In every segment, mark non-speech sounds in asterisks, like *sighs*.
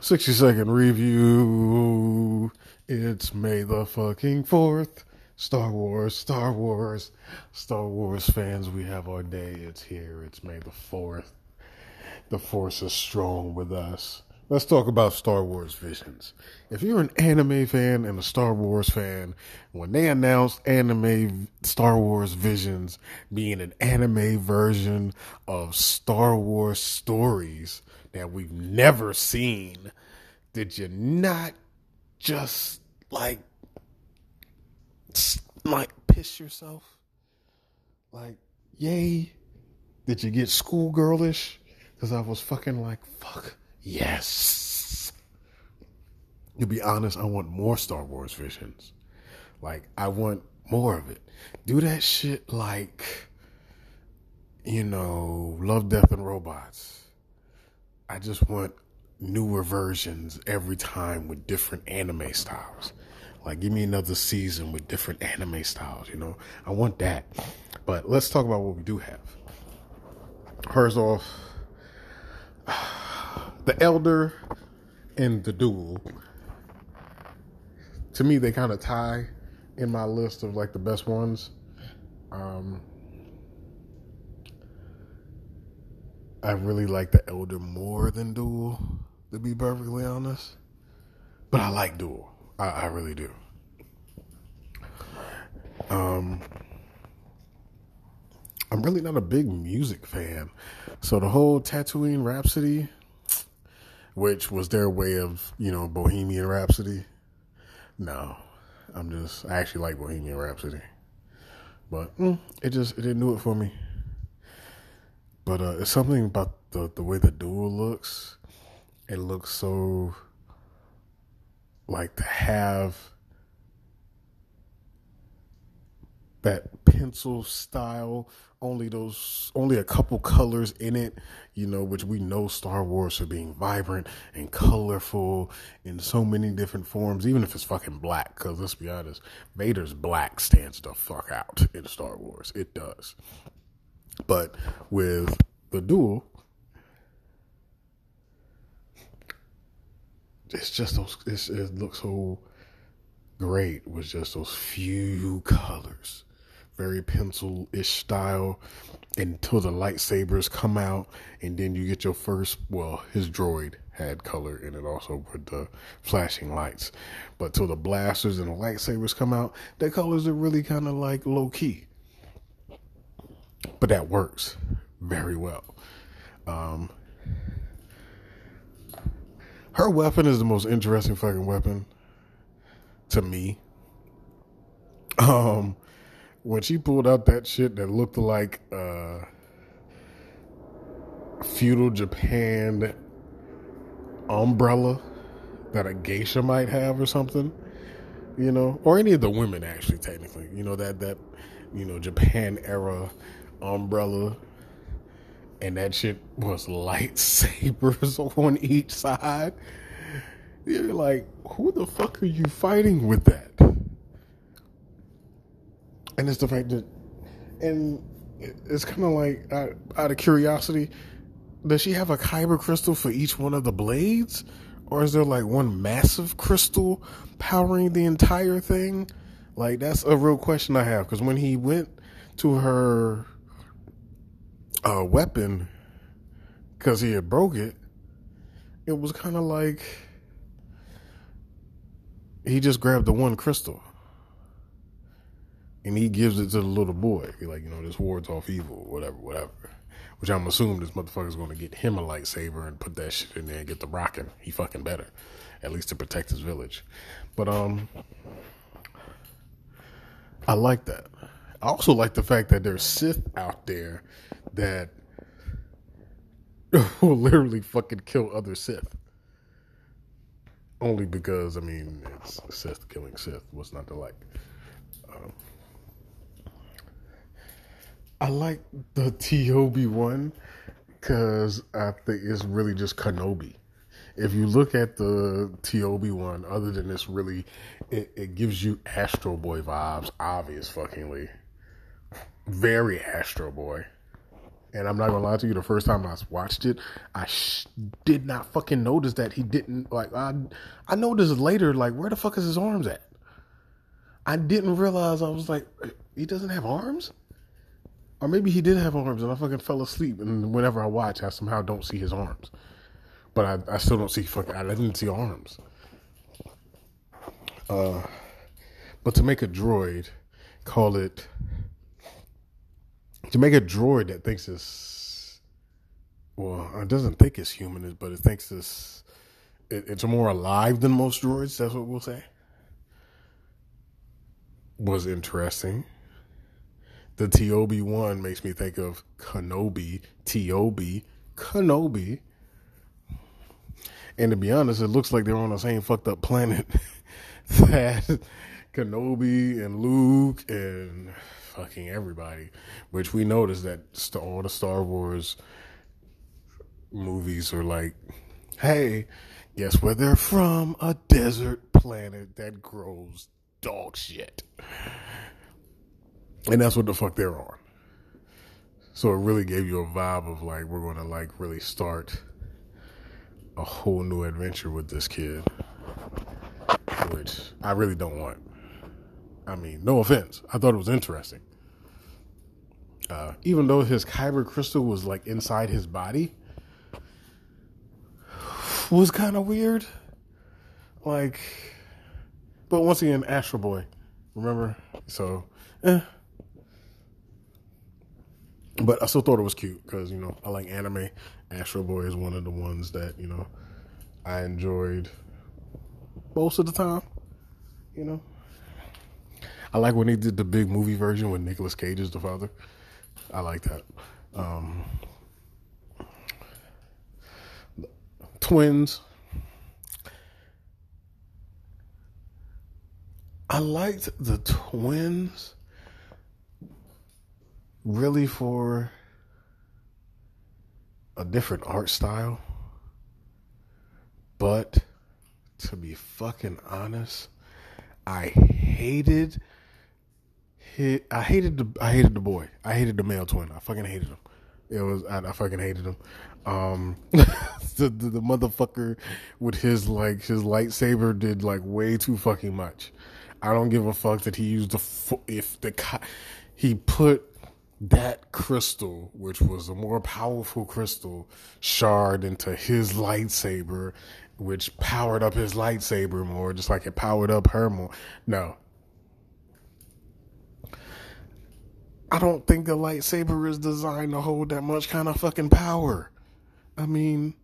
60 second review. It's May the fucking 4th. Star Wars, Star Wars, Star Wars fans, we have our day. It's here. It's May the 4th. The Force is strong with us. Let's talk about Star Wars Visions. If you're an anime fan and a Star Wars fan, when they announced anime Star Wars Visions being an anime version of Star Wars stories that we've never seen, did you not just like like piss yourself? Like, yay. Did you get schoolgirlish? Because I was fucking like, fuck Yes. To be honest, I want more Star Wars visions. Like, I want more of it. Do that shit like, you know, Love, Death, and Robots. I just want newer versions every time with different anime styles. Like, give me another season with different anime styles, you know? I want that. But let's talk about what we do have. First off, *sighs* the elder and the duel to me they kind of tie in my list of like the best ones um i really like the elder more than duel to be perfectly honest but i like duel i, I really do um i'm really not a big music fan so the whole Tatooine Rhapsody which was their way of, you know, Bohemian Rhapsody. No, I'm just, I actually like Bohemian Rhapsody. But mm, it just, it didn't do it for me. But uh, it's something about the, the way the duel looks. It looks so like to have that pencil style only those only a couple colors in it you know which we know star wars for being vibrant and colorful in so many different forms even if it's fucking black because let's be honest vader's black stands the fuck out in star wars it does but with the duel it's just those it's, it looks so great with just those few colors very pencil ish style until the lightsabers come out, and then you get your first. Well, his droid had color in it also with the flashing lights, but till the blasters and the lightsabers come out, the colors are really kind of like low key. But that works very well. Um, her weapon is the most interesting fucking weapon to me. Um, when she pulled out that shit that looked like uh, feudal Japan umbrella that a geisha might have or something, you know, or any of the women actually technically, you know that that you know Japan era umbrella, and that shit was lightsabers *laughs* on each side. You're like, who the fuck are you fighting with that? and it's the fact that, and it's kind of like out, out, of curiosity, does she have a kyber crystal for each one of the blades, or is there like one massive crystal powering the entire thing? Like that's a real question I have because when he went to her uh, weapon because he had broke it, it was kind of like he just grabbed the one crystal and he gives it to the little boy. He like, you know, this wards off evil, whatever, whatever. Which I'm assuming this motherfucker's to get him a lightsaber and put that shit in there and get the rocking. He fucking better, at least to protect his village. But um, I like that. I also like the fact that there's Sith out there that *laughs* will literally fucking kill other Sith. Only because I mean it's Sith killing Sith. What's not to like? Um, I like the Tob one because I think it's really just Kenobi. If you look at the Tob one, other than this, really, it, it gives you Astro Boy vibes. Obvious very Astro Boy. And I'm not gonna lie to you. The first time I watched it, I sh- did not fucking notice that he didn't like. I I noticed later, like where the fuck is his arms at? I didn't realize. I was like, he doesn't have arms, or maybe he did have arms, and I fucking fell asleep. And whenever I watch, I somehow don't see his arms, but I I still don't see fucking. I didn't see arms. Uh, but to make a droid, call it to make a droid that thinks it's well, it doesn't think it's human, but it thinks it's it, it's more alive than most droids. That's what we'll say. Was interesting. The Tob one makes me think of Kenobi, Tob, Kenobi. And to be honest, it looks like they're on the same fucked up planet *laughs* that *laughs* Kenobi and Luke and fucking everybody, which we noticed that all the Star Wars movies are like, hey, guess where they're from? A desert planet that grows dog shit. And that's what the fuck they're on. So it really gave you a vibe of like, we're going to like really start a whole new adventure with this kid, which I really don't want. I mean, no offense. I thought it was interesting. Uh, even though his kyber crystal was like inside his body, *sighs* was kind of weird. Like, but once again, Astro Boy, remember? So, eh. But I still thought it was cute because you know I like anime. Astro Boy is one of the ones that you know I enjoyed most of the time. You know, I like when they did the big movie version with Nicolas Cage as the father. I like that. Um, twins. I liked the twins really for a different art style. But to be fucking honest, I hated I hated the I hated the boy. I hated the male twin. I fucking hated him. It was I, I fucking hated him. Um, *laughs* the, the, the motherfucker with his like his lightsaber did like way too fucking much. I don't give a fuck that he used the if the he put that crystal, which was a more powerful crystal, shard into his lightsaber, which powered up his lightsaber more, just like it powered up her more. No, I don't think a lightsaber is designed to hold that much kind of fucking power. I mean,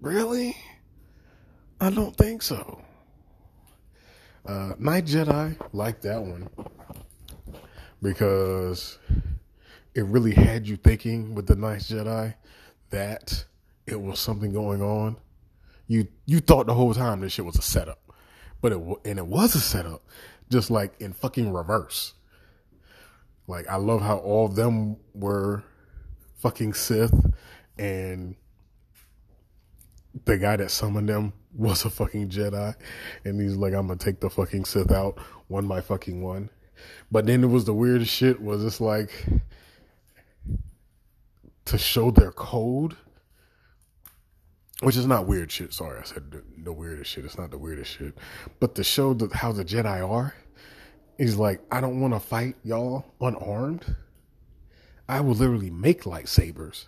really? I don't think so. Uh, Ninth Jedi, like that one. Because it really had you thinking with the Ninth Jedi that it was something going on. You you thought the whole time this shit was a setup, but it and it was a setup, just like in fucking reverse. Like I love how all of them were fucking Sith and the guy that summoned them was a fucking Jedi and he's like, I'm gonna take the fucking Sith out one by fucking one. But then it was the weirdest shit was it's like to show their code which is not weird shit. Sorry, I said the, weirdest shit. It's not the weirdest shit, but to show the, how the Jedi are, is like, I don't want to fight y'all unarmed. I will literally make lightsabers.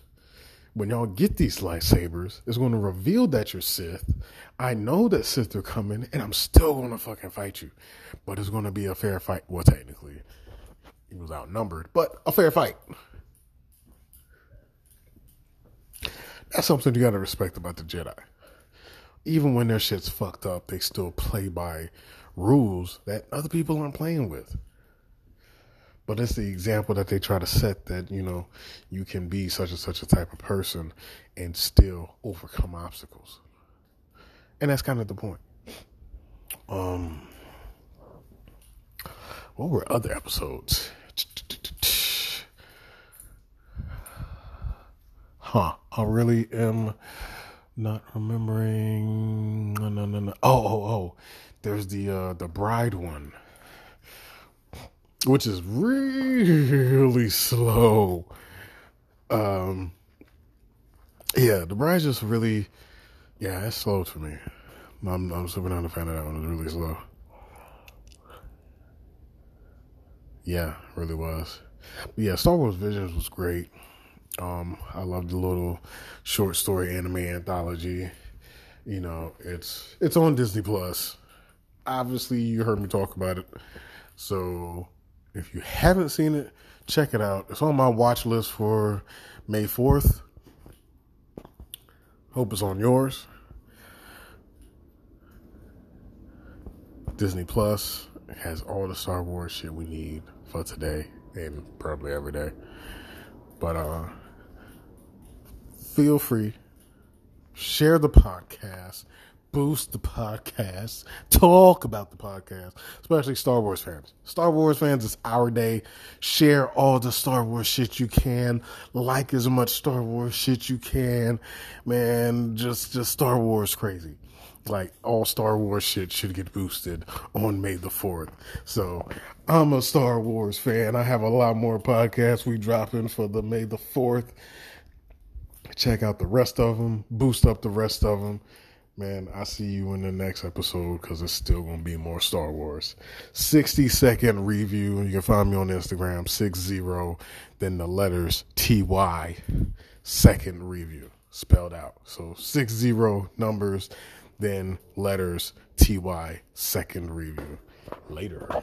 When y'all get these lightsabers, it's going to reveal that you're Sith. I know that Sith are coming, and I'm still going to fucking fight you. But it's going to be a fair fight. Well, technically, he was outnumbered, but a fair fight. That's something you got to respect about the Jedi. Even when their shit's fucked up, they still play by rules that other people aren't playing with. But it's the example that they try to set that, you know, you can be such and such a type of person and still overcome obstacles. And that's kind of the point. Um, what were other episodes? Huh. I really am not remembering. No, no, no, no. Oh, oh, oh. There's the uh, the bride one, which is really slow. Um, yeah, the bride's just really, yeah, it's slow to me. I'm, I'm super not a fan of that one. It's really slow. Yeah, really was. But yeah, Star Wars Visions was great. Um, I love the little short story anime anthology. You know, it's it's on Disney Plus. Obviously, you heard me talk about it. So, if you haven't seen it, check it out. It's on my watch list for May 4th. Hope it's on yours. Disney Plus has all the Star Wars shit we need for today and probably every day. But uh feel free share the podcast, boost the podcast, talk about the podcast, especially Star Wars fans. Star Wars fans, it's our day. Share all the Star Wars shit you can. Like as much Star Wars shit you can. Man, just just Star Wars crazy like all Star Wars shit should get boosted on May the 4th. So I'm a Star Wars fan. I have a lot more podcasts we dropping for the May the 4th. Check out the rest of them, boost up the rest of them. Man, I see you in the next episode because it's still going to be more Star Wars. 60 second review. You can find me on Instagram, 60, then the letters TY, second review, spelled out. So 60 numbers then letters TY second review. Later.